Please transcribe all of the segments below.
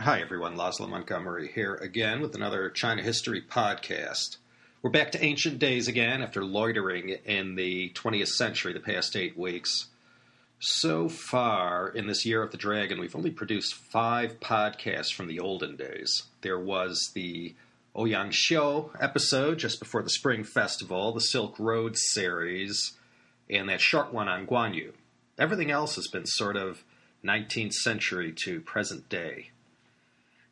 Hi, everyone. Laszlo Montgomery here again with another China History podcast. We're back to ancient days again after loitering in the 20th century the past eight weeks. So far in this year of the dragon, we've only produced five podcasts from the olden days. There was the oh Ouyang Xiu episode just before the Spring Festival, the Silk Road series, and that short one on Guan Yu. Everything else has been sort of 19th century to present day.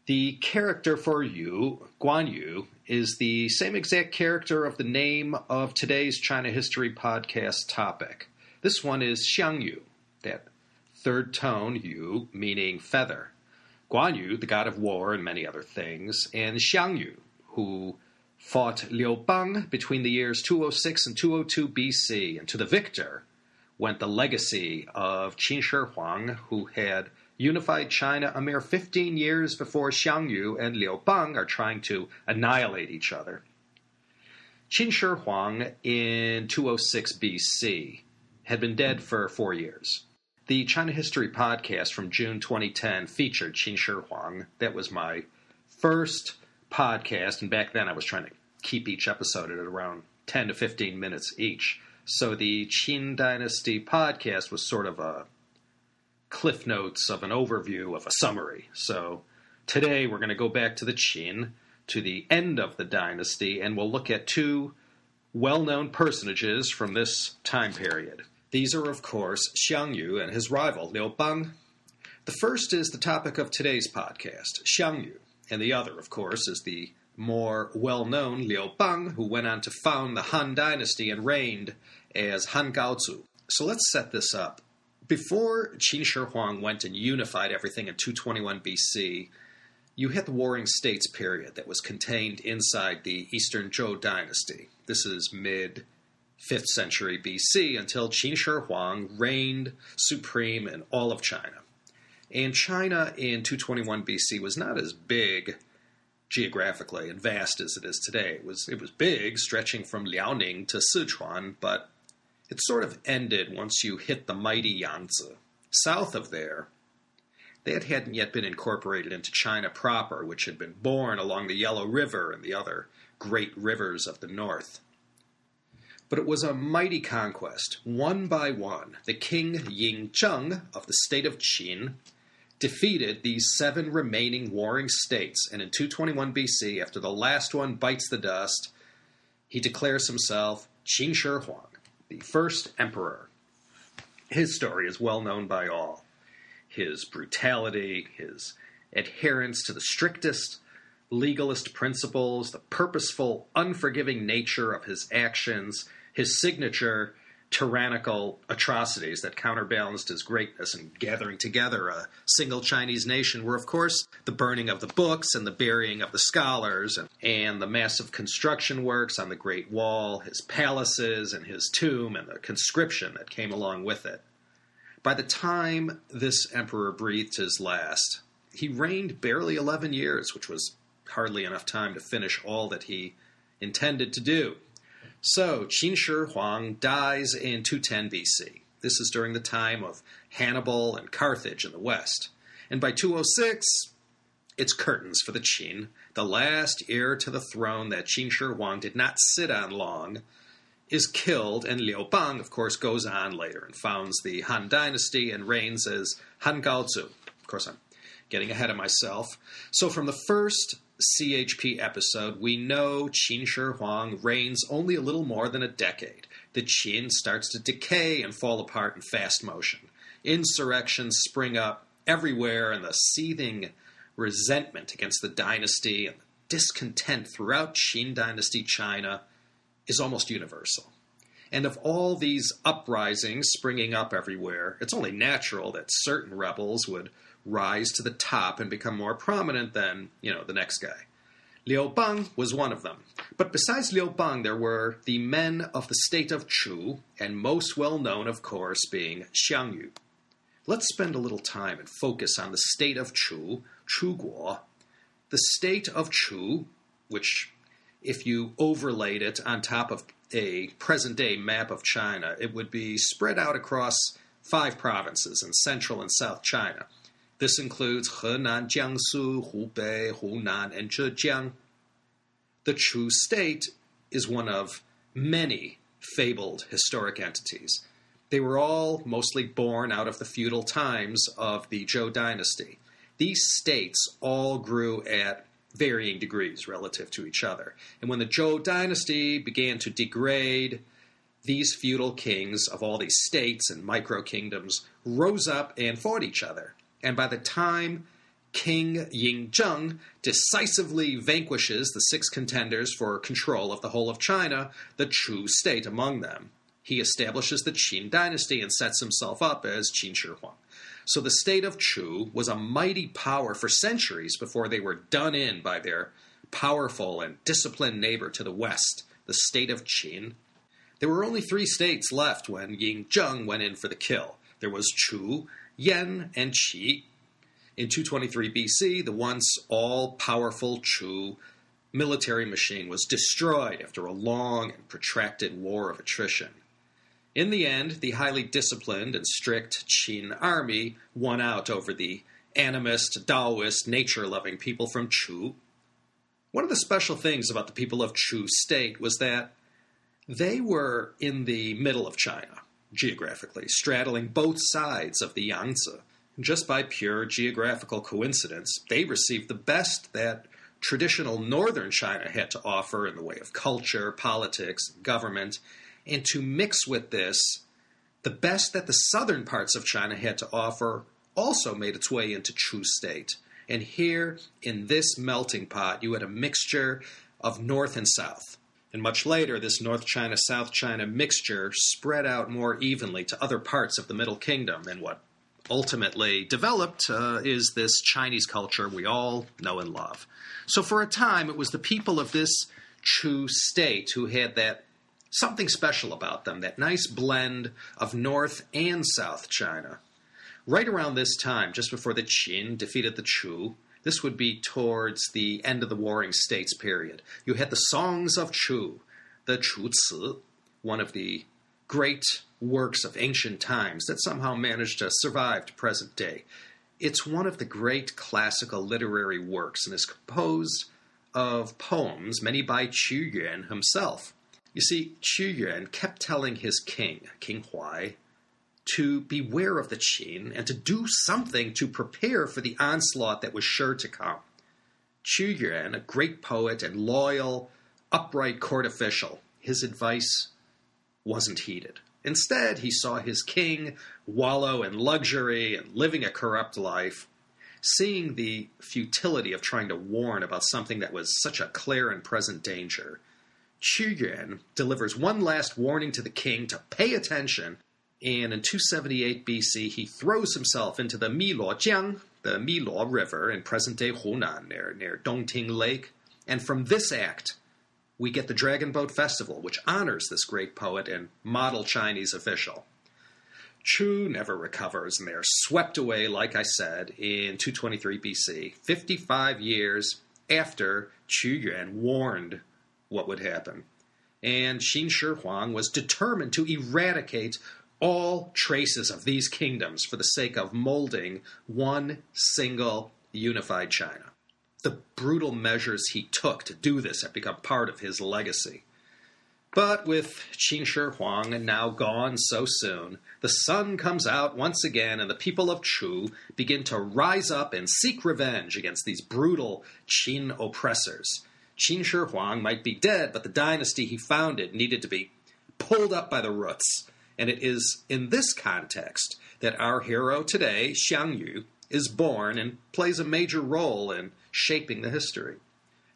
The character for Yu, Guan Yu, is the same exact character of the name of today's China History podcast topic. This one is Xiang Yu, that third tone Yu, meaning feather. Guan Yu, the god of war and many other things, and Xiang Yu, who fought Liu Bang between the years 206 and 202 BC, and to the victor went the legacy of Qin Shi Huang, who had unified China a mere 15 years before Xiang Yu and Liu Bang are trying to annihilate each other. Qin Shi Huang in 206 BC had been dead for four years. The China History podcast from June 2010 featured Qin Shi Huang. That was my first podcast, and back then I was trying to keep each episode at around 10 to 15 minutes each. So the Qin Dynasty podcast was sort of a cliff notes of an overview of a summary. So today we're going to go back to the Qin, to the end of the dynasty, and we'll look at two well known personages from this time period. These are, of course, Xiang Yu and his rival, Liu Bang. The first is the topic of today's podcast, Xiang Yu, and the other, of course, is the more well known Liu Bang, who went on to found the Han Dynasty and reigned as Han Gaozu. So let's set this up. Before Qin Shi Huang went and unified everything in 221 BC, you had the Warring States period that was contained inside the Eastern Zhou dynasty. This is mid 5th century BC until Qin Shi Huang reigned supreme in all of China. And China in 221 BC was not as big geographically and vast as it is today. It was it was big, stretching from Liaoning to Sichuan, but it sort of ended once you hit the mighty Yangtze. South of there, that hadn't yet been incorporated into China proper, which had been born along the Yellow River and the other great rivers of the north. But it was a mighty conquest. One by one, the king Ying Zheng of the state of Qin defeated these seven remaining warring states, and in 221 BC, after the last one bites the dust, he declares himself Qin Shi Huang the first emperor. His story is well known by all. His brutality, his adherence to the strictest legalist principles, the purposeful, unforgiving nature of his actions, his signature tyrannical atrocities that counterbalanced his greatness and gathering together a single Chinese nation were, of course, the burning of the books and the burying of the scholars and, and the massive construction works on the Great Wall, his palaces and his tomb, and the conscription that came along with it. By the time this emperor breathed his last, he reigned barely 11 years, which was hardly enough time to finish all that he intended to do. So, Qin Shi Huang dies in 210 BC. This is during the time of Hannibal and Carthage in the west. And by 206, it's curtains for the Qin. The last heir to the throne that Qin Shi Huang did not sit on long is killed, and Liu Bang, of course, goes on later and founds the Han Dynasty and reigns as Han Gaozu. Of course, I'm getting ahead of myself. So, from the first CHP episode, we know Qin Shi Huang reigns only a little more than a decade. The Qin starts to decay and fall apart in fast motion. Insurrections spring up everywhere, and the seething resentment against the dynasty and the discontent throughout Qin dynasty China is almost universal. And of all these uprisings springing up everywhere, it's only natural that certain rebels would rise to the top and become more prominent than, you know, the next guy. Liu Bang was one of them. But besides Liu Bang, there were the men of the state of Chu, and most well known, of course, being Xiang Yu. Let's spend a little time and focus on the state of Chu, Chu Guo. The state of Chu, which, if you overlaid it on top of a present day map of China, it would be spread out across five provinces in central and south China. This includes Henan, Jiangsu, Hubei, Hunan, and Zhejiang. The Chu state is one of many fabled historic entities. They were all mostly born out of the feudal times of the Zhou dynasty. These states all grew at varying degrees relative to each other. And when the Zhou dynasty began to degrade, these feudal kings of all these states and micro kingdoms rose up and fought each other. And by the time King Ying Yingzheng decisively vanquishes the six contenders for control of the whole of China, the Chu state among them, he establishes the Qin dynasty and sets himself up as Qin Shi Huang. So the state of Chu was a mighty power for centuries before they were done in by their powerful and disciplined neighbor to the west, the state of Qin. There were only three states left when Ying Yingzheng went in for the kill. There was Chu, Yan, and Qi. In 223 BC, the once all powerful Chu military machine was destroyed after a long and protracted war of attrition. In the end, the highly disciplined and strict Qin army won out over the animist, Taoist, nature loving people from Chu. One of the special things about the people of Chu state was that they were in the middle of China geographically, straddling both sides of the Yangtze. Just by pure geographical coincidence, they received the best that traditional northern China had to offer in the way of culture, politics, government, and to mix with this, the best that the southern parts of China had to offer also made its way into Chu state. And here, in this melting pot, you had a mixture of north and south. And much later, this North China South China mixture spread out more evenly to other parts of the Middle Kingdom. And what ultimately developed uh, is this Chinese culture we all know and love. So, for a time, it was the people of this Chu state who had that something special about them, that nice blend of North and South China. Right around this time, just before the Qin defeated the Chu, this would be towards the end of the Warring States period. You had the Songs of Chu, the Chu Ci, one of the great works of ancient times that somehow managed to survive to present day. It's one of the great classical literary works and is composed of poems, many by Qu Yuan himself. You see, Qu Yuan kept telling his king, King Huai, to beware of the Qin and to do something to prepare for the onslaught that was sure to come. Qu Yuan, a great poet and loyal, upright court official, his advice wasn't heeded. Instead, he saw his king wallow in luxury and living a corrupt life. Seeing the futility of trying to warn about something that was such a clear and present danger, Qu Yuan delivers one last warning to the king to pay attention and in 278 BC, he throws himself into the Miluojiang, the Miluo River in present day Hunan, near, near Dongting Lake. And from this act, we get the Dragon Boat Festival, which honors this great poet and model Chinese official. Chu never recovers, and they are swept away, like I said, in 223 BC, 55 years after Qu Yuan warned what would happen. And Qin Shi Huang was determined to eradicate all traces of these kingdoms for the sake of molding one single unified China. The brutal measures he took to do this have become part of his legacy. But with Qin Shi Huang now gone so soon, the sun comes out once again, and the people of Chu begin to rise up and seek revenge against these brutal Qin oppressors. Qin Shi Huang might be dead, but the dynasty he founded needed to be pulled up by the roots. And it is in this context that our hero today, Xiang Yu, is born and plays a major role in shaping the history.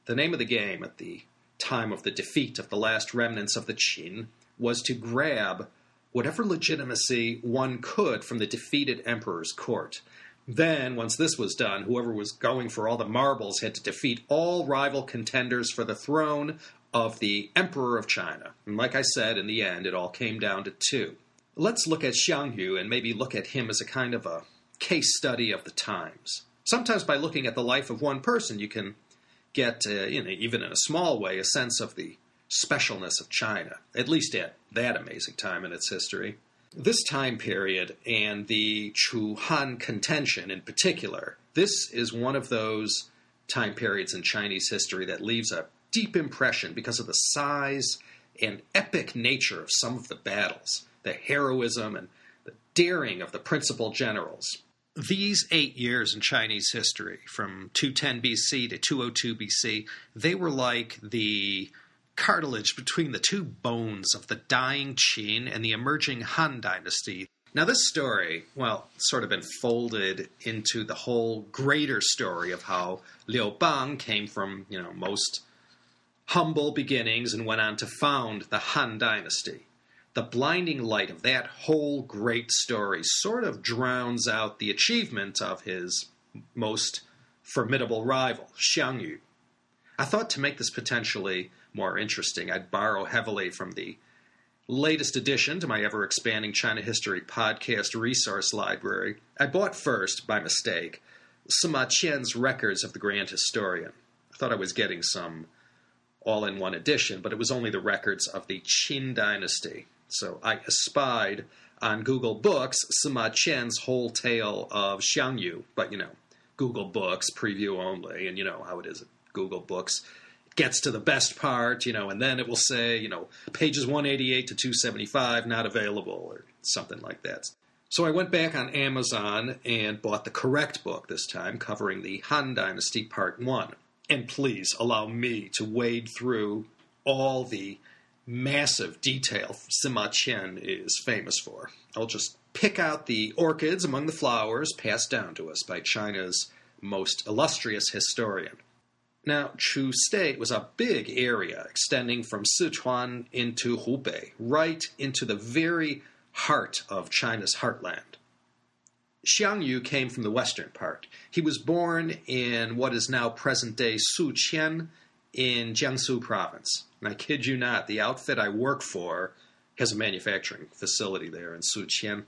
The name of the game at the time of the defeat of the last remnants of the Qin was to grab whatever legitimacy one could from the defeated emperor's court. Then, once this was done, whoever was going for all the marbles had to defeat all rival contenders for the throne of the Emperor of China. And like I said, in the end, it all came down to two. Let's look at Xiang Yu and maybe look at him as a kind of a case study of the times. Sometimes by looking at the life of one person, you can get, uh, you know, even in a small way, a sense of the specialness of China, at least at that amazing time in its history. This time period and the Chu Han contention in particular, this is one of those time periods in Chinese history that leaves a deep impression because of the size and epic nature of some of the battles, the heroism and the daring of the principal generals. These eight years in Chinese history, from 210 BC to 202 BC, they were like the cartilage between the two bones of the dying Qin and the emerging Han dynasty. Now, this story, well, sort of been folded into the whole greater story of how Liu Bang came from, you know, most humble beginnings and went on to found the Han dynasty. The blinding light of that whole great story sort of drowns out the achievement of his most formidable rival, Xiang Yu. I thought to make this potentially more interesting, I'd borrow heavily from the latest addition to my ever expanding China History podcast resource library. I bought first, by mistake, Sima Qian's Records of the Grand Historian. I thought I was getting some all in one edition, but it was only the records of the Qin dynasty. So I espied on Google Books Sima Qian's whole tale of Xiang Yu, but you know, Google Books preview only, and you know how it is at Google Books gets to the best part, you know, and then it will say, you know, pages 188 to 275 not available or something like that. So I went back on Amazon and bought the correct book this time, covering the Han Dynasty Part 1. And please allow me to wade through all the massive detail Sima Qian is famous for. I'll just pick out the orchids among the flowers passed down to us by China's most illustrious historian. Now, Chu State was a big area extending from Sichuan into Hubei, right into the very heart of China's heartland. Xiang Yu came from the western part. He was born in what is now present day Suqian in Jiangsu province. And I kid you not, the outfit I work for has a manufacturing facility there in Suqian.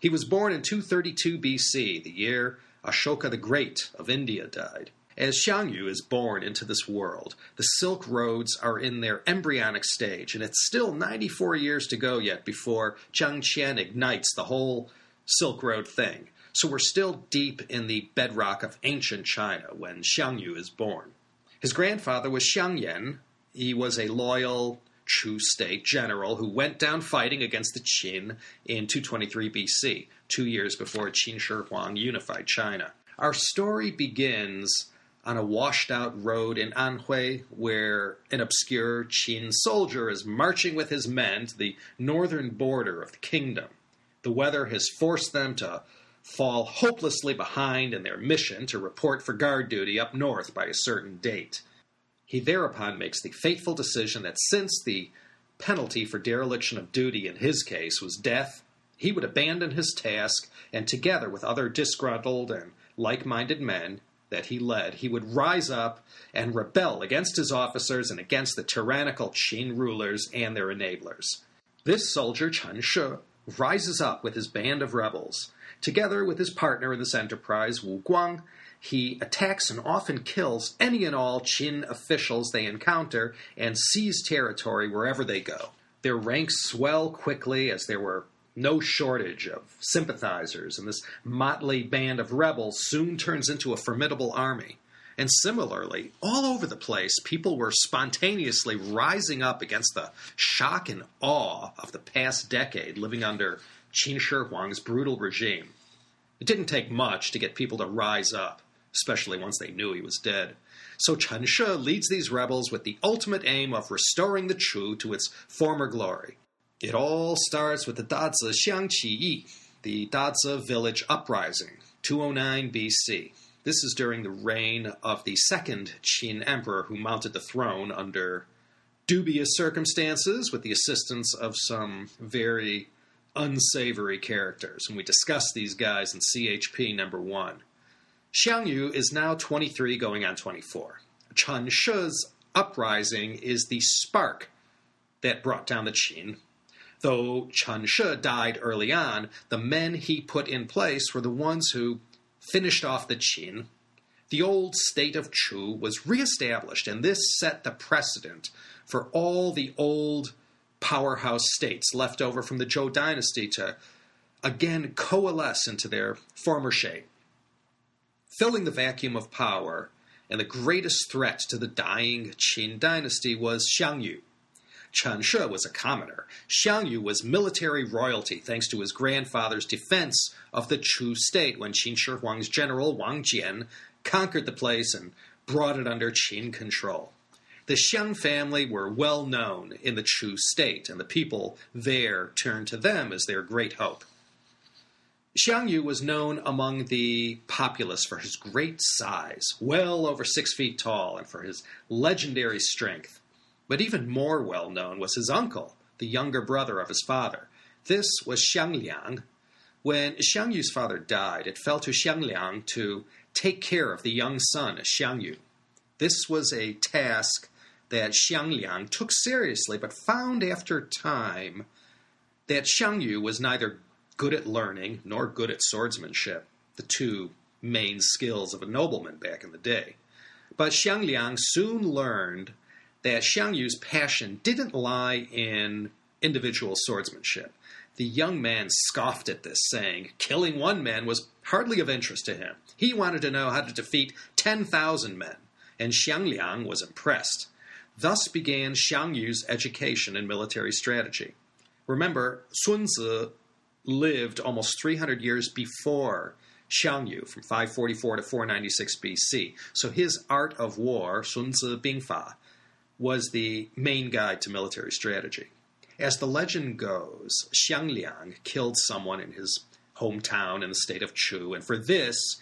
He was born in 232 BC, the year Ashoka the Great of India died. As Xiang Yu is born into this world, the Silk Roads are in their embryonic stage, and it's still 94 years to go yet before Zhang Qian ignites the whole Silk Road thing. So we're still deep in the bedrock of ancient China when Xiang Yu is born. His grandfather was Xiang Yan. He was a loyal Chu state general who went down fighting against the Qin in 223 BC, two years before Qin Shi Huang unified China. Our story begins on a washed out road in Anhui where an obscure Qin soldier is marching with his men to the northern border of the kingdom. The weather has forced them to fall hopelessly behind in their mission to report for guard duty up north by a certain date. He thereupon makes the fateful decision that since the penalty for dereliction of duty in his case was death, he would abandon his task and, together with other disgruntled and like minded men, that he led, he would rise up and rebel against his officers and against the tyrannical Qin rulers and their enablers. This soldier, Chen Shi, rises up with his band of rebels. Together with his partner in this enterprise, Wu Guang, he attacks and often kills any and all Qin officials they encounter and seize territory wherever they go. Their ranks swell quickly as there were no shortage of sympathizers, and this motley band of rebels soon turns into a formidable army. And similarly, all over the place, people were spontaneously rising up against the shock and awe of the past decade living under Qin Shi Huang's brutal regime. It didn't take much to get people to rise up, especially once they knew he was dead. So Chen Shi leads these rebels with the ultimate aim of restoring the Chu to its former glory. It all starts with the Dazi Xiangqi Yi, the Dazi village uprising, 209 BC. This is during the reign of the second Qin emperor who mounted the throne under dubious circumstances with the assistance of some very unsavory characters, and we discussed these guys in CHP number one. Xiang Yu is now 23 going on 24. Chen Shi's uprising is the spark that brought down the Qin. Though Chen Shi died early on, the men he put in place were the ones who finished off the Qin. The old state of Chu was reestablished, and this set the precedent for all the old powerhouse states left over from the Zhou dynasty to again coalesce into their former shape. Filling the vacuum of power, and the greatest threat to the dying Qin dynasty was Xiang Yu. Chen Shi was a commoner. Xiang Yu was military royalty thanks to his grandfather's defense of the Chu state when Qin Shi Huang's general Wang Jian conquered the place and brought it under Qin control. The Xiang family were well known in the Chu state, and the people there turned to them as their great hope. Xiang Yu was known among the populace for his great size, well over six feet tall, and for his legendary strength. But even more well known was his uncle, the younger brother of his father. This was Xiang Liang. When Xiang Yu's father died, it fell to Xiang Liang to take care of the young son, Xiang Yu. This was a task that Xiang Liang took seriously, but found after time that Xiang Yu was neither good at learning nor good at swordsmanship, the two main skills of a nobleman back in the day. But Xiang Liang soon learned that Xiang Yu's passion didn't lie in individual swordsmanship. The young man scoffed at this, saying killing one man was hardly of interest to him. He wanted to know how to defeat 10,000 men, and Xiang Liang was impressed. Thus began Xiang Yu's education in military strategy. Remember, Sun Tzu lived almost 300 years before Xiang Yu, from 544 to 496 BC. So his art of war, Sun Tzu Bingfa, was the main guide to military strategy. As the legend goes, Xiang Liang killed someone in his hometown in the state of Chu, and for this,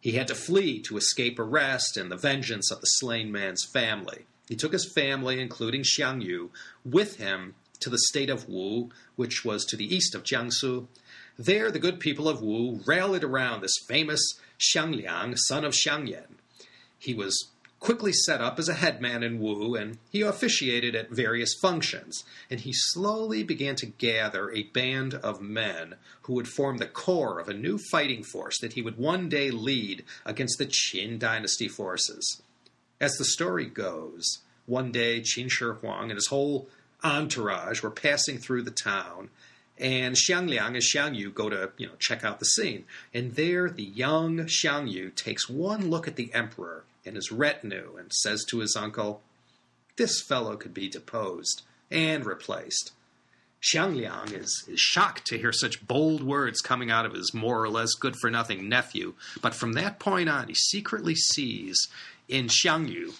he had to flee to escape arrest and the vengeance of the slain man's family. He took his family, including Xiang Yu, with him to the state of Wu, which was to the east of Jiangsu. There, the good people of Wu rallied around this famous Xiang Liang, son of Xiang Yan. He was quickly set up as a headman in Wu, and he officiated at various functions. And he slowly began to gather a band of men who would form the core of a new fighting force that he would one day lead against the Qin dynasty forces. As the story goes, one day Qin Shi Huang and his whole entourage were passing through the town, and Xiang Liang and Xiang Yu go to you know check out the scene. And there, the young Xiang Yu takes one look at the emperor and his retinue and says to his uncle, "This fellow could be deposed and replaced." Xiang Liang is, is shocked to hear such bold words coming out of his more or less good for nothing nephew, but from that point on, he secretly sees in Xiang Yu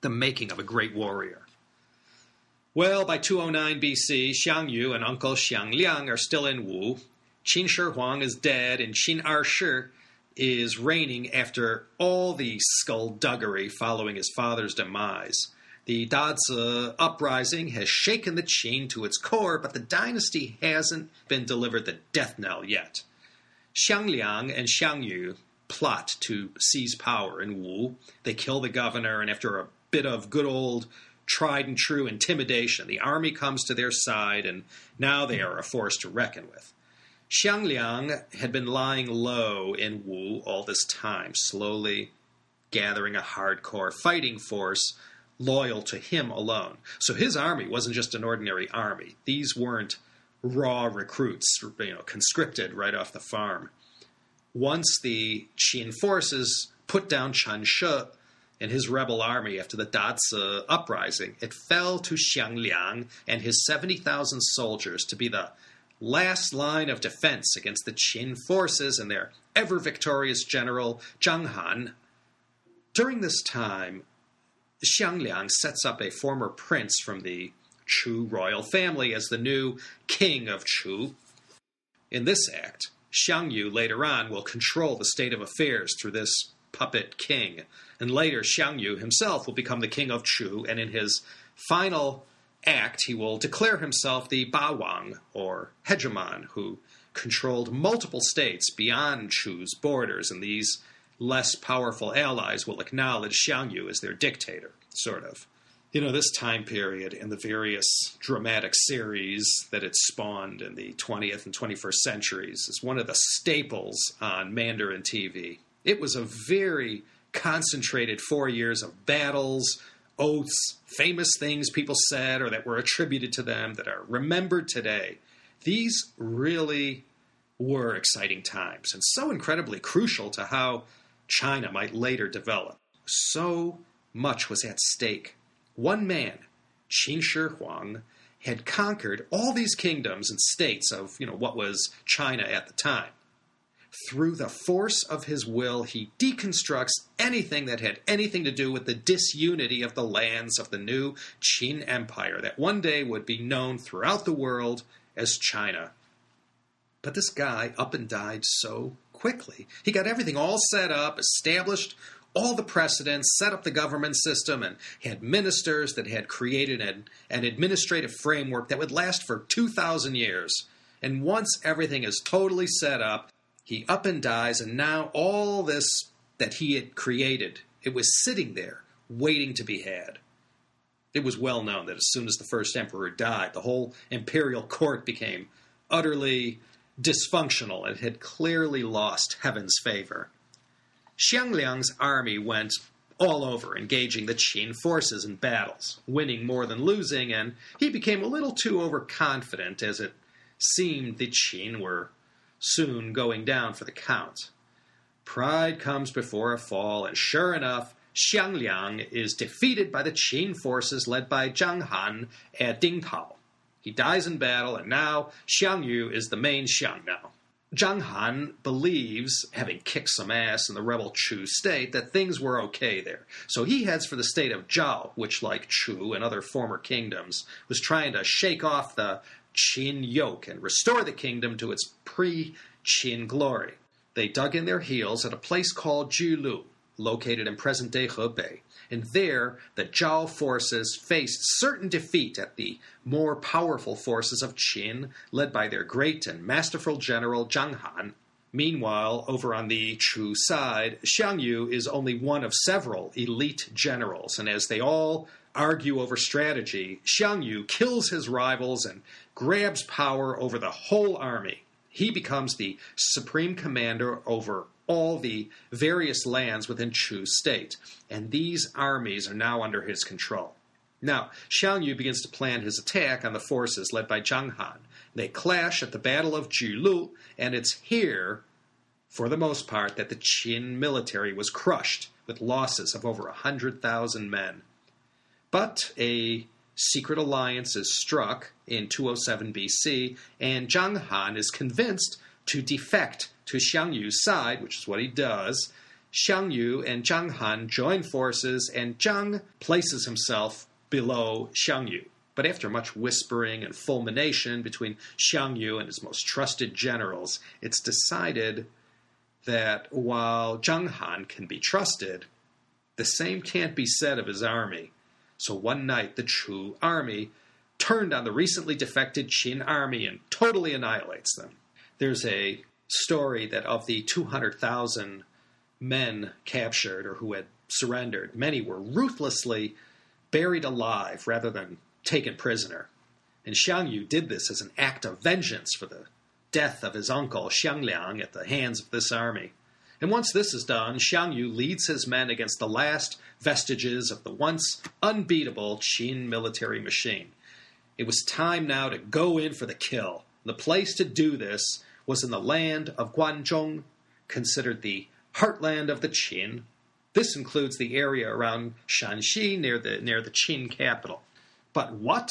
the making of a great warrior. Well, by 209 BC, Xiang Yu and Uncle Xiang Liang are still in Wu. Qin Shi Huang is dead, and Qin Ershi is reigning after all the skullduggery following his father's demise. The Dazi uh, uprising has shaken the Qin to its core, but the dynasty hasn't been delivered the death knell yet. Xiang Liang and Xiang Yu plot to seize power in Wu. They kill the governor, and after a bit of good old tried and true intimidation, the army comes to their side, and now they are a force to reckon with. Xiang Liang had been lying low in Wu all this time, slowly gathering a hardcore fighting force loyal to him alone. So his army wasn't just an ordinary army. These weren't raw recruits, you know, conscripted right off the farm once the Qin forces put down Chen Shi and his rebel army after the Dazi uprising, it fell to Xiang Liang and his 70,000 soldiers to be the last line of defense against the Qin forces and their ever victorious general Zhang Han. During this time, Xiang Liang sets up a former prince from the Chu royal family as the new king of Chu. In this act, Xiang Yu later on will control the state of affairs through this puppet king. And later, Xiang Yu himself will become the king of Chu, and in his final act, he will declare himself the Bawang, or hegemon, who controlled multiple states beyond Chu's borders, and these less powerful allies will acknowledge Xiang Yu as their dictator, sort of. You know, this time period and the various dramatic series that it spawned in the 20th and 21st centuries is one of the staples on Mandarin TV. It was a very concentrated four years of battles, oaths, famous things people said or that were attributed to them that are remembered today. These really were exciting times and so incredibly crucial to how China might later develop. So much was at stake. One man, Qin Shi Huang, had conquered all these kingdoms and states of you know what was China at the time. Through the force of his will, he deconstructs anything that had anything to do with the disunity of the lands of the new Qin Empire that one day would be known throughout the world as China. But this guy up and died so quickly. He got everything all set up, established all the precedents, set up the government system, and had ministers that had created an, an administrative framework that would last for 2,000 years. And once everything is totally set up, he up and dies, and now all this that he had created, it was sitting there, waiting to be had. It was well known that as soon as the first emperor died, the whole imperial court became utterly dysfunctional. and had clearly lost heaven's favor. Xiang Liang's army went all over, engaging the Qin forces in battles, winning more than losing, and he became a little too overconfident as it seemed the Qin were soon going down for the count. Pride comes before a fall, and sure enough, Xiangliang is defeated by the Qin forces led by Zhang Han at Dingtao. He dies in battle, and now Xiang Yu is the main Xiang now. Zhang Han believes, having kicked some ass in the rebel Chu state, that things were okay there. So he heads for the state of Zhao, which, like Chu and other former kingdoms, was trying to shake off the Qin yoke and restore the kingdom to its pre Qin glory. They dug in their heels at a place called Julu, located in present day Hebei, and there the Zhao forces faced certain defeat at the more powerful forces of Qin, led by their great and masterful general Zhang Han. Meanwhile, over on the Chu side, Xiang Yu is only one of several elite generals, and as they all argue over strategy, Xiang Yu kills his rivals and grabs power over the whole army. He becomes the supreme commander over all the various lands within Chu state, and these armies are now under his control. Now, Xiang Yu begins to plan his attack on the forces led by Zhang Han. They clash at the Battle of Julu, and it's here, for the most part, that the Qin military was crushed with losses of over a 100,000 men. But a secret alliance is struck in 207 BC, and Zhang Han is convinced to defect to Xiang Yu's side, which is what he does. Xiang Yu and Zhang Han join forces, and Zhang places himself below Xiang Yu. But after much whispering and fulmination between Xiang Yu and his most trusted generals, it's decided that while Zhang Han can be trusted, the same can't be said of his army. So one night, the Chu army turned on the recently defected Qin army and totally annihilates them. There's a story that of the 200,000 men captured or who had surrendered, many were ruthlessly buried alive rather than taken prisoner. And Xiang Yu did this as an act of vengeance for the death of his uncle Xiang Liang at the hands of this army. And once this is done, Xiang Yu leads his men against the last vestiges of the once unbeatable Qin military machine. It was time now to go in for the kill. The place to do this was in the land of Guanzhong, considered the heartland of the Qin. This includes the area around Shanxi near the near the Qin capital. But what?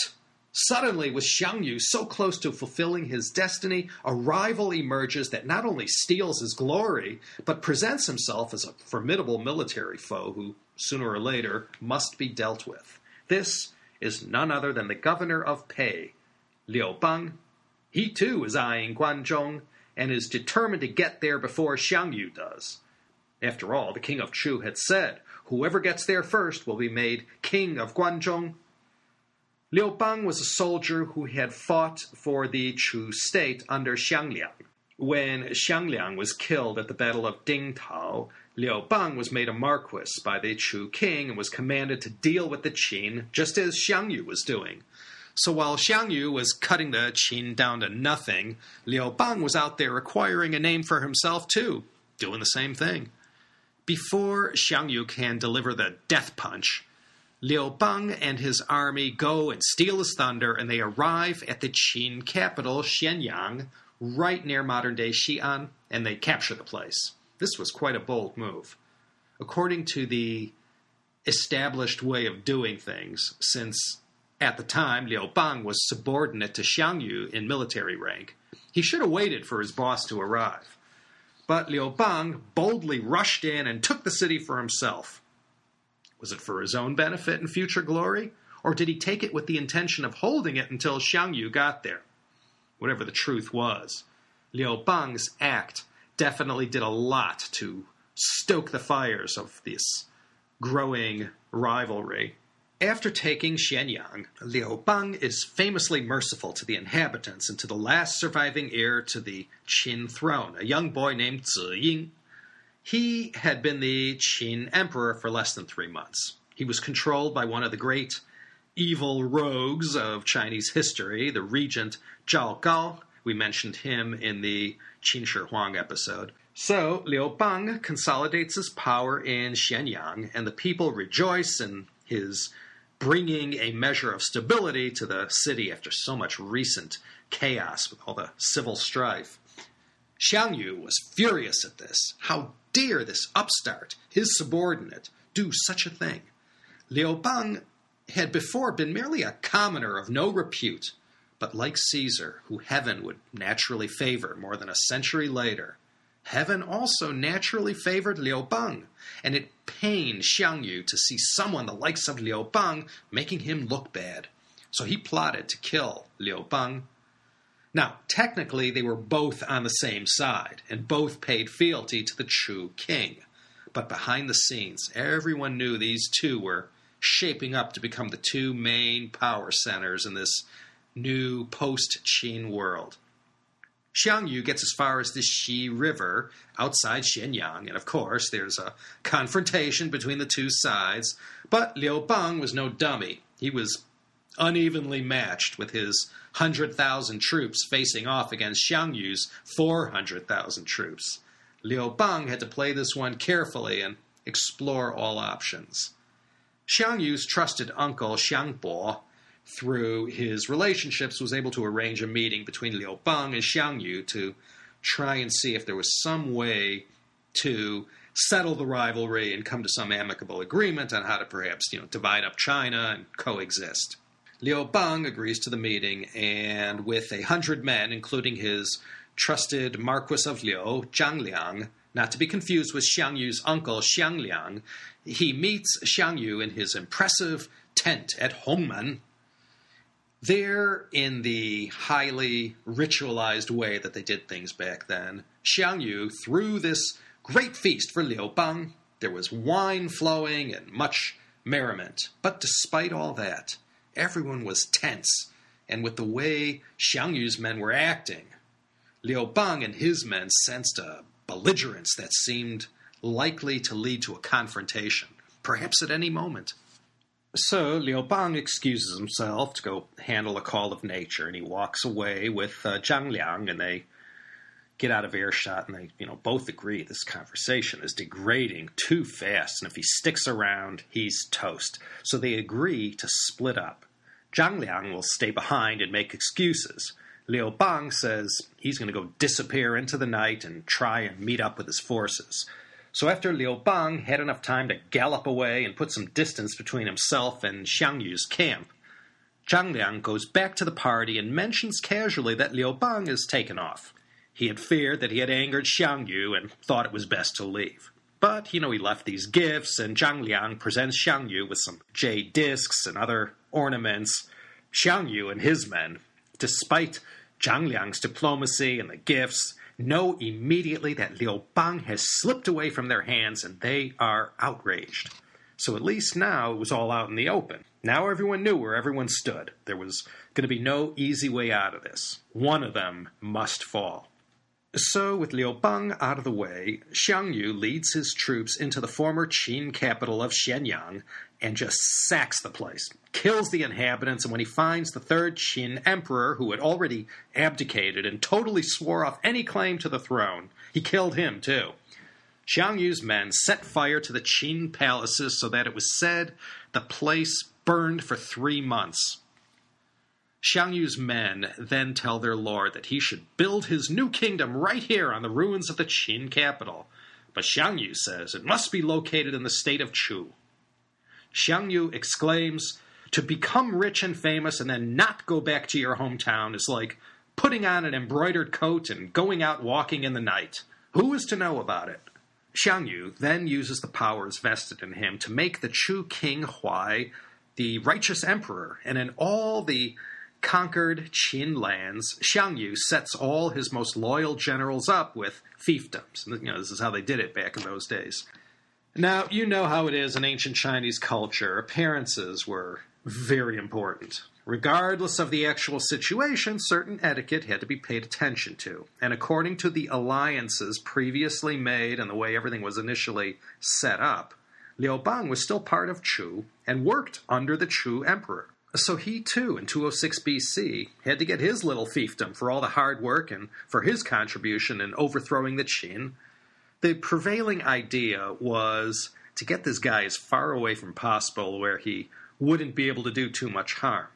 Suddenly, with Xiang Yu so close to fulfilling his destiny, a rival emerges that not only steals his glory, but presents himself as a formidable military foe who, sooner or later, must be dealt with. This is none other than the governor of Pei, Liu Bang. He too is eyeing Guanzhong and is determined to get there before Xiang Yu does. After all, the king of Chu had said, whoever gets there first will be made king of Guanzhong Liu Bang was a soldier who had fought for the Chu state under Xiang Liang. When Xiang Liang was killed at the Battle of Dingtao, Liu Bang was made a marquis by the Chu king and was commanded to deal with the Qin just as Xiang Yu was doing. So while Xiang Yu was cutting the Qin down to nothing, Liu Bang was out there acquiring a name for himself too, doing the same thing. Before Xiang Yu can deliver the death punch, Liu Bang and his army go and steal his thunder, and they arrive at the Qin capital, Xianyang, right near modern day Xi'an, and they capture the place. This was quite a bold move. According to the established way of doing things, since at the time, Liu Bang was subordinate to Xiang Yu in military rank. He should have waited for his boss to arrive. But Liu Bang boldly rushed in and took the city for himself. Was it for his own benefit and future glory? Or did he take it with the intention of holding it until Xiang Yu got there? Whatever the truth was, Liu Bang's act definitely did a lot to stoke the fires of this growing rivalry. After taking Xianyang, Liu Bang is famously merciful to the inhabitants and to the last surviving heir to the Qin throne, a young boy named Zi Ying. He had been the Qin emperor for less than three months. He was controlled by one of the great evil rogues of Chinese history, the regent Zhao Gao. We mentioned him in the Qin Shi Huang episode. So Liu Bang consolidates his power in Xianyang, and the people rejoice in his bringing a measure of stability to the city after so much recent chaos with all the civil strife. Xiang Yu was furious at this. How dare this upstart, his subordinate, do such a thing? Liu Bang had before been merely a commoner of no repute, but like Caesar, who heaven would naturally favor more than a century later, Heaven also naturally favored Liu Bang, and it pained Xiang Yu to see someone the likes of Liu Bang making him look bad. So he plotted to kill Liu Bang. Now, technically, they were both on the same side, and both paid fealty to the Chu king. But behind the scenes, everyone knew these two were shaping up to become the two main power centers in this new post Qin world. Xiang Yu gets as far as the Xi River outside Xianyang, and of course, there's a confrontation between the two sides. But Liu Bang was no dummy. He was unevenly matched with his 100,000 troops facing off against Xiang Yu's 400,000 troops. Liu Bang had to play this one carefully and explore all options. Xiang Yu's trusted uncle, Xiang Bo, through his relationships, was able to arrange a meeting between Liu Bang and Xiang Yu to try and see if there was some way to settle the rivalry and come to some amicable agreement on how to perhaps you know divide up China and coexist. Liu Bang agrees to the meeting, and with a hundred men, including his trusted Marquis of Liu, Zhang Liang, not to be confused with Xiang Yu's uncle Xiang Liang, he meets Xiang Yu in his impressive tent at Hongmen, there, in the highly ritualized way that they did things back then, Xiang Yu threw this great feast for Liu Bang. There was wine flowing and much merriment. But despite all that, everyone was tense, and with the way Xiang Yu's men were acting, Liu Bang and his men sensed a belligerence that seemed likely to lead to a confrontation, perhaps at any moment. So Liu Bang excuses himself to go handle a call of nature, and he walks away with uh, Zhang Liang, and they get out of earshot, and they, you know, both agree this conversation is degrading too fast, and if he sticks around, he's toast. So they agree to split up. Zhang Liang will stay behind and make excuses. Liu Bang says he's going to go disappear into the night and try and meet up with his forces. So after Liu Bang had enough time to gallop away and put some distance between himself and Xiang Yu's camp, Zhang Liang goes back to the party and mentions casually that Liu Bang is taken off. He had feared that he had angered Xiang Yu and thought it was best to leave. But, you know, he left these gifts, and Zhang Liang presents Xiang Yu with some jade discs and other ornaments. Xiang Yu and his men, despite Zhang Liang's diplomacy and the gifts, know immediately that Liu Bang has slipped away from their hands and they are outraged. So at least now it was all out in the open. Now everyone knew where everyone stood. There was going to be no easy way out of this. One of them must fall. So, with Liu Bang out of the way, Xiang Yu leads his troops into the former Qin capital of Xianyang and just sacks the place, kills the inhabitants, and when he finds the third Qin emperor, who had already abdicated and totally swore off any claim to the throne, he killed him too. Xiang Yu's men set fire to the Qin palaces so that it was said the place burned for three months. Xiang Yu's men then tell their lord that he should build his new kingdom right here on the ruins of the Qin capital. But Xiang Yu says it must be located in the state of Chu. Xiang Yu exclaims, To become rich and famous and then not go back to your hometown is like putting on an embroidered coat and going out walking in the night. Who is to know about it? Xiang Yu then uses the powers vested in him to make the Chu king Huai the righteous emperor, and in all the conquered Qin lands, Xiang Yu sets all his most loyal generals up with fiefdoms. You know, this is how they did it back in those days. Now, you know how it is in ancient Chinese culture. Appearances were very important. Regardless of the actual situation, certain etiquette had to be paid attention to. And according to the alliances previously made and the way everything was initially set up, Liu Bang was still part of Chu and worked under the Chu emperor. So he too, in 206 BC, had to get his little fiefdom for all the hard work and for his contribution in overthrowing the Qin. The prevailing idea was to get this guy as far away from possible where he wouldn't be able to do too much harm.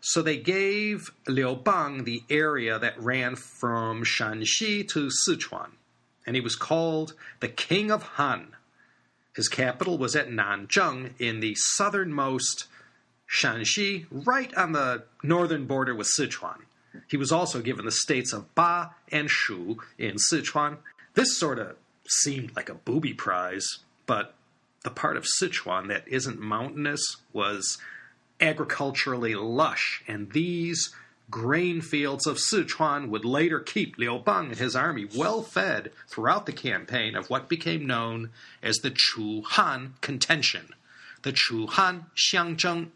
So they gave Liu Bang the area that ran from Shanxi to Sichuan, and he was called the King of Han. His capital was at Nanzheng in the southernmost Shanxi, right on the northern border with Sichuan. He was also given the states of Ba and Shu in Sichuan. This sort of seemed like a booby prize, but the part of Sichuan that isn't mountainous was agriculturally lush, and these grain fields of Sichuan would later keep Liu Bang and his army well fed throughout the campaign of what became known as the Chu Han contention. The Chu Han Xiangzheng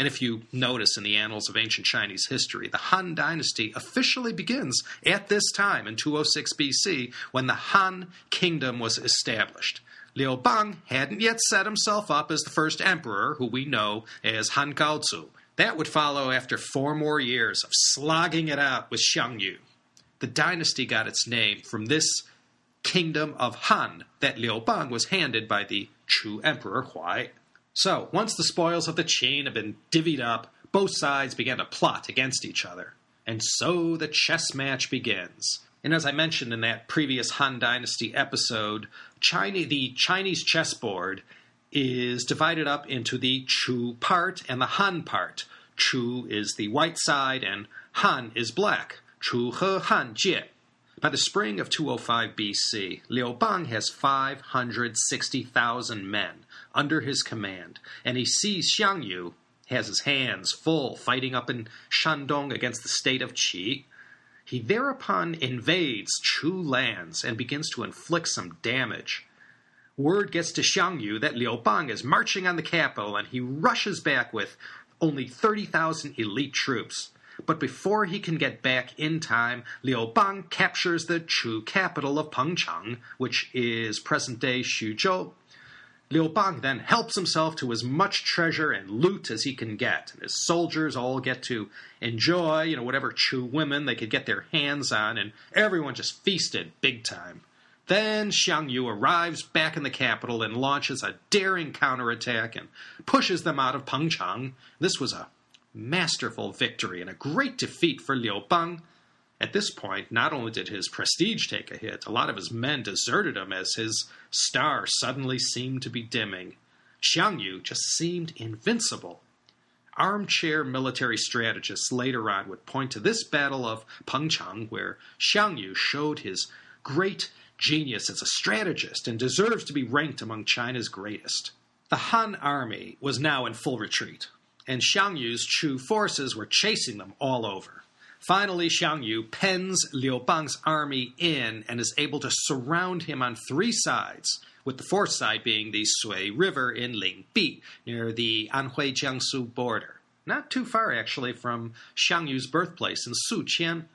and if you notice in the annals of ancient Chinese history, the Han dynasty officially begins at this time in 206 BC when the Han kingdom was established. Liu Bang hadn't yet set himself up as the first emperor, who we know as Han Gaozu. That would follow after four more years of slogging it out with Xiang Yu. The dynasty got its name from this kingdom of Han that Liu Bang was handed by the Chu emperor Huai so, once the spoils of the Qin had been divvied up, both sides began to plot against each other. And so the chess match begins. And as I mentioned in that previous Han Dynasty episode, China, the Chinese chessboard is divided up into the Chu part and the Han part. Chu is the white side and Han is black. Chu He Han Jie. By the spring of 205 BC, Liu Bang has 560,000 men under his command, and he sees Xiang Yu has his hands full fighting up in Shandong against the state of Qi. He thereupon invades Chu lands and begins to inflict some damage. Word gets to Xiang Yu that Liu Bang is marching on the capital, and he rushes back with only 30,000 elite troops. But before he can get back in time, Liu Bang captures the Chu capital of Pengcheng, which is present day Xuzhou. Liu Bang then helps himself to as much treasure and loot as he can get. And his soldiers all get to enjoy, you know, whatever Chu women they could get their hands on, and everyone just feasted big time. Then Xiang Yu arrives back in the capital and launches a daring counterattack and pushes them out of Pengcheng. This was a masterful victory and a great defeat for Liu Bang. At this point, not only did his prestige take a hit, a lot of his men deserted him as his star suddenly seemed to be dimming. Xiang Yu just seemed invincible. Armchair military strategists later on would point to this battle of Pengcheng, where Xiang Yu showed his great genius as a strategist and deserves to be ranked among China's greatest. The Han army was now in full retreat and Xiang Yu's Chu forces were chasing them all over. Finally, Xiang Yu pens Liu Bang's army in and is able to surround him on three sides with the fourth side being the Sui River in Lingbi, near the Anhui Jiangsu border. Not too far, actually, from Xiang Yu's birthplace in Suqian.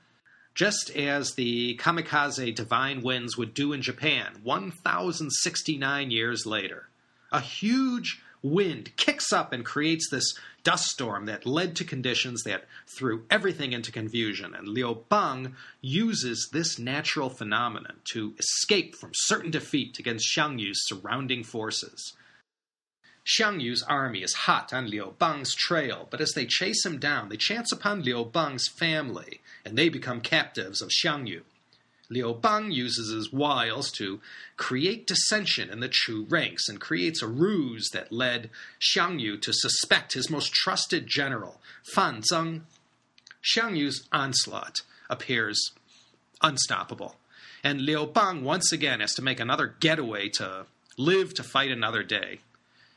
Just as the kamikaze divine winds would do in Japan 1,069 years later. A huge wind kicks up and creates this dust storm that led to conditions that threw everything into confusion. And Liu Bang uses this natural phenomenon to escape from certain defeat against Xiang Yu's surrounding forces. Xiang Yu's army is hot on Liu Bang's trail, but as they chase him down, they chance upon Liu Bang's family, and they become captives of Xiang Yu. Liu Bang uses his wiles to create dissension in the Chu ranks and creates a ruse that led Xiang Yu to suspect his most trusted general, Fan Zeng. Xiang Yu's onslaught appears unstoppable, and Liu Bang once again has to make another getaway to live to fight another day.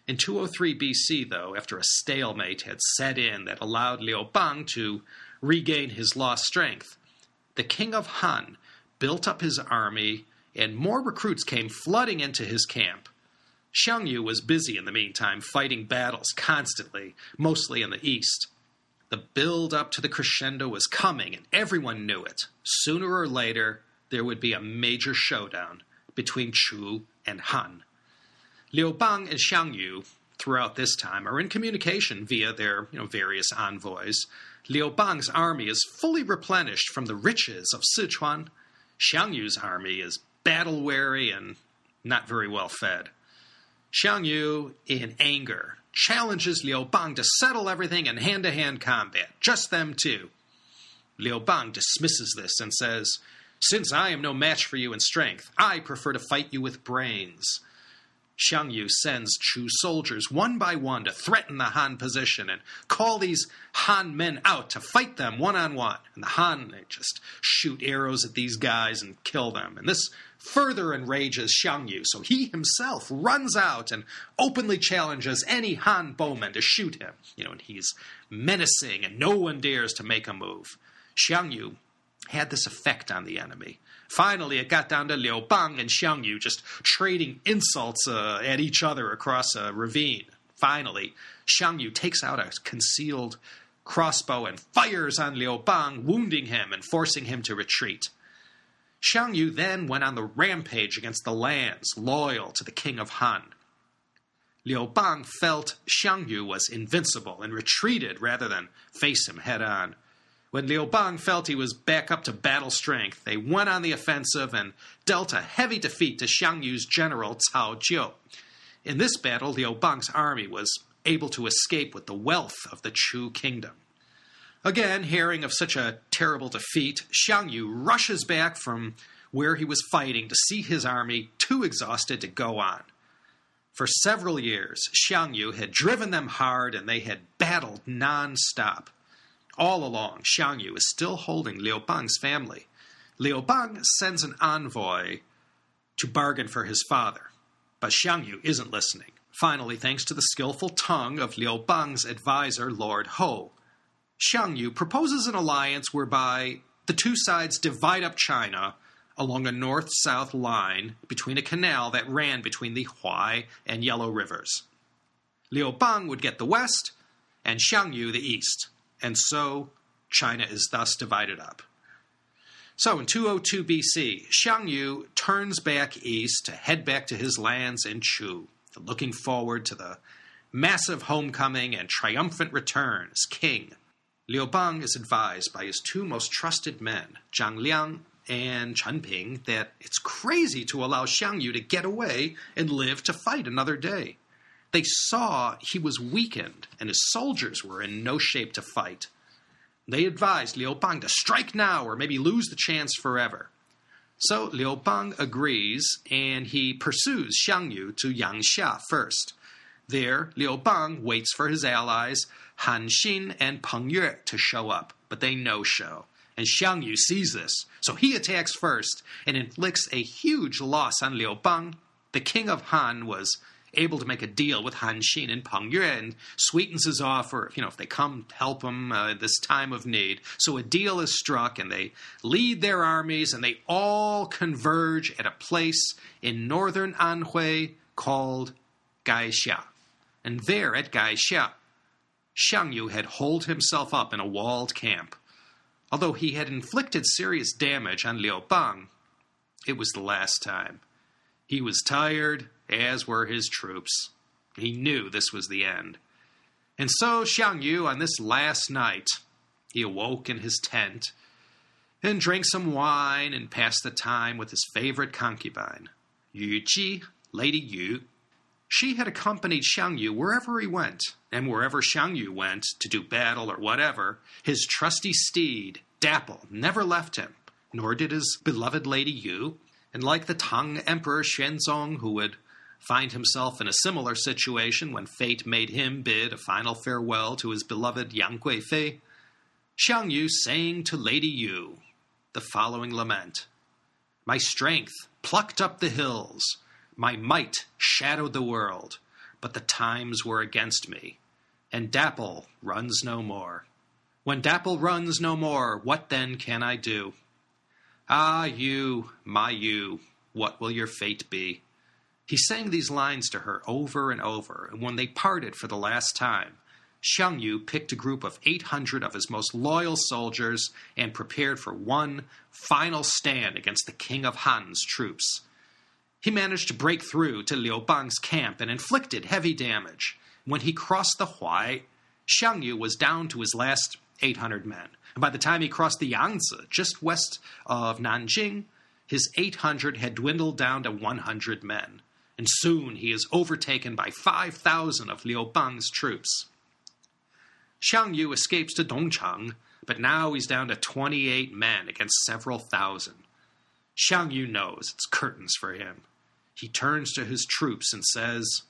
In 203 BC, though, after a stalemate had set in that allowed Liu Bang to regain his lost strength, the king of Han built up his army, and more recruits came flooding into his camp. Xiang Yu was busy in the meantime, fighting battles constantly, mostly in the east. The build up to the crescendo was coming, and everyone knew it. Sooner or later, there would be a major showdown between Chu and Han. Liu Bang and Xiang Yu, throughout this time, are in communication via their you know, various envoys. Liu Bang's army is fully replenished from the riches of Sichuan, Xiang Yu's army is battle weary and not very well fed. Xiang Yu, in anger, challenges Liu Bang to settle everything in hand to hand combat, just them two. Liu Bang dismisses this and says, Since I am no match for you in strength, I prefer to fight you with brains. Xiang Yu sends Chu soldiers one by one to threaten the Han position and call these Han men out to fight them one on one. And the Han, they just shoot arrows at these guys and kill them. And this further enrages Xiang Yu, so he himself runs out and openly challenges any Han bowman to shoot him. You know, and he's menacing and no one dares to make a move. Xiang Yu had this effect on the enemy. Finally, it got down to Liu Bang and Xiang Yu just trading insults uh, at each other across a ravine. Finally, Xiang Yu takes out a concealed crossbow and fires on Liu Bang, wounding him and forcing him to retreat. Xiang Yu then went on the rampage against the lands loyal to the king of Han. Liu Bang felt Xiang Yu was invincible and retreated rather than face him head on. When Liu Bang felt he was back up to battle strength, they went on the offensive and dealt a heavy defeat to Xiang Yu's general Cao Jiu. In this battle, Liu Bang's army was able to escape with the wealth of the Chu kingdom. Again, hearing of such a terrible defeat, Xiang Yu rushes back from where he was fighting to see his army too exhausted to go on. For several years, Xiang Yu had driven them hard and they had battled non stop. All along, Xiang Yu is still holding Liu Bang's family. Liu Bang sends an envoy to bargain for his father, but Xiang Yu isn't listening. Finally, thanks to the skillful tongue of Liu Bang's advisor, Lord Ho, Xiang Yu proposes an alliance whereby the two sides divide up China along a north south line between a canal that ran between the Huai and Yellow rivers. Liu Bang would get the west, and Xiang Yu the east and so China is thus divided up. So in 202 BC, Xiang Yu turns back east to head back to his lands in Chu, looking forward to the massive homecoming and triumphant return as king. Liu Bang is advised by his two most trusted men, Zhang Liang and Chen Ping, that it's crazy to allow Xiang Yu to get away and live to fight another day. They saw he was weakened and his soldiers were in no shape to fight. They advised Liu Bang to strike now or maybe lose the chance forever. So Liu Bang agrees and he pursues Xiang Yu to Yangxia first. There, Liu Bang waits for his allies, Han Xin and Peng Yue, to show up, but they no show. And Xiang Yu sees this, so he attacks first and inflicts a huge loss on Liu Bang. The king of Han was able to make a deal with Han Xin and Peng Yue and sweetens his offer, you know, if they come help him uh, this time of need. So a deal is struck, and they lead their armies, and they all converge at a place in northern Anhui called Gaixia. And there at Gaixia, Xiang Yu had holed himself up in a walled camp. Although he had inflicted serious damage on Liu Bang, it was the last time. He was tired, as were his troops. He knew this was the end. And so Xiang Yu, on this last night, he awoke in his tent and drank some wine and passed the time with his favorite concubine, Yu Ji, Lady Yu. She had accompanied Xiang Yu wherever he went, and wherever Xiang Yu went to do battle or whatever, his trusty steed, Dapple, never left him, nor did his beloved Lady Yu. And like the Tang Emperor Xuanzong, who would find himself in a similar situation when fate made him bid a final farewell to his beloved Yang Guifei, Xiang Yu sang to Lady Yu the following lament My strength plucked up the hills, my might shadowed the world, but the times were against me, and Dapple runs no more. When Dapple runs no more, what then can I do? Ah, Yu, my Yu, what will your fate be? He sang these lines to her over and over, and when they parted for the last time, Xiang Yu picked a group of 800 of his most loyal soldiers and prepared for one final stand against the king of Han's troops. He managed to break through to Liu Bang's camp and inflicted heavy damage. When he crossed the Huai, Xiang Yu was down to his last 800 men. And by the time he crossed the Yangtze, just west of Nanjing, his 800 had dwindled down to 100 men. And soon he is overtaken by 5,000 of Liu Bang's troops. Xiang Yu escapes to Dongcheng, but now he's down to 28 men against several thousand. Xiang Yu knows it's curtains for him. He turns to his troops and says,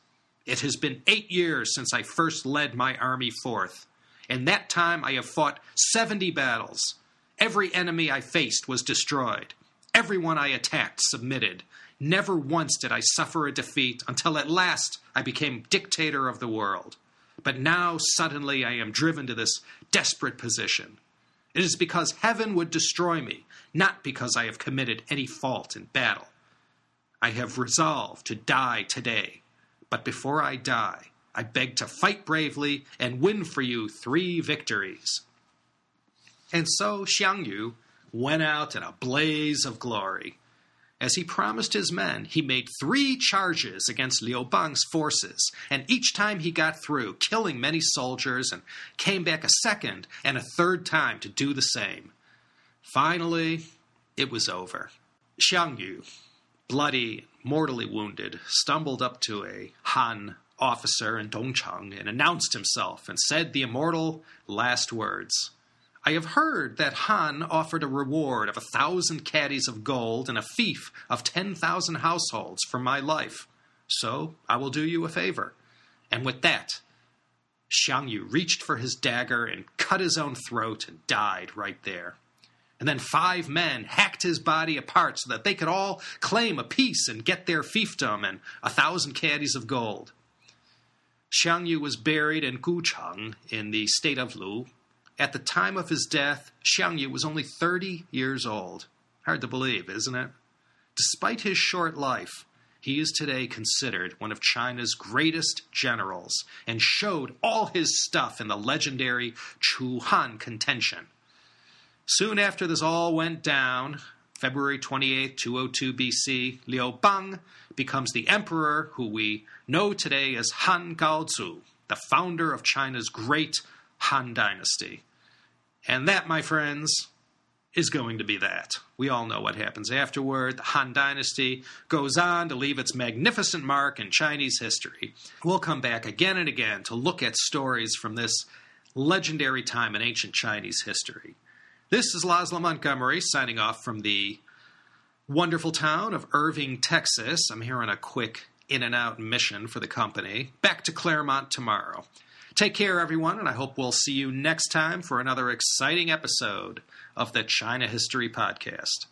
It has been eight years since I first led my army forth. In that time, I have fought 70 battles. Every enemy I faced was destroyed. Everyone I attacked submitted. Never once did I suffer a defeat until at last I became dictator of the world. But now suddenly I am driven to this desperate position. It is because heaven would destroy me, not because I have committed any fault in battle. I have resolved to die today, but before I die, I beg to fight bravely and win for you three victories. And so Xiang Yu went out in a blaze of glory. As he promised his men, he made three charges against Liu Bang's forces, and each time he got through, killing many soldiers, and came back a second and a third time to do the same. Finally, it was over. Xiang Yu, bloody, mortally wounded, stumbled up to a Han officer in Dongcheng and announced himself and said the immortal last words. I have heard that Han offered a reward of a thousand catties of gold and a fief of ten thousand households for my life. So I will do you a favor. And with that, Xiang Yu reached for his dagger and cut his own throat and died right there. And then five men hacked his body apart so that they could all claim a piece and get their fiefdom and a thousand catties of gold. Xiang Yu was buried in Gucheng in the state of Lu. At the time of his death, Xiang Yu was only 30 years old. Hard to believe, isn't it? Despite his short life, he is today considered one of China's greatest generals and showed all his stuff in the legendary Chu Han contention. Soon after this all went down, February 28, 202 BC, Liu Bang becomes the emperor who we know today as Han Gaozu, the founder of China's great Han dynasty. And that, my friends, is going to be that. We all know what happens afterward. The Han Dynasty goes on to leave its magnificent mark in Chinese history. We'll come back again and again to look at stories from this legendary time in ancient Chinese history. This is Laszlo Montgomery signing off from the wonderful town of Irving, Texas. I'm here on a quick in and out mission for the company. Back to Claremont tomorrow. Take care, everyone, and I hope we'll see you next time for another exciting episode of the China History Podcast.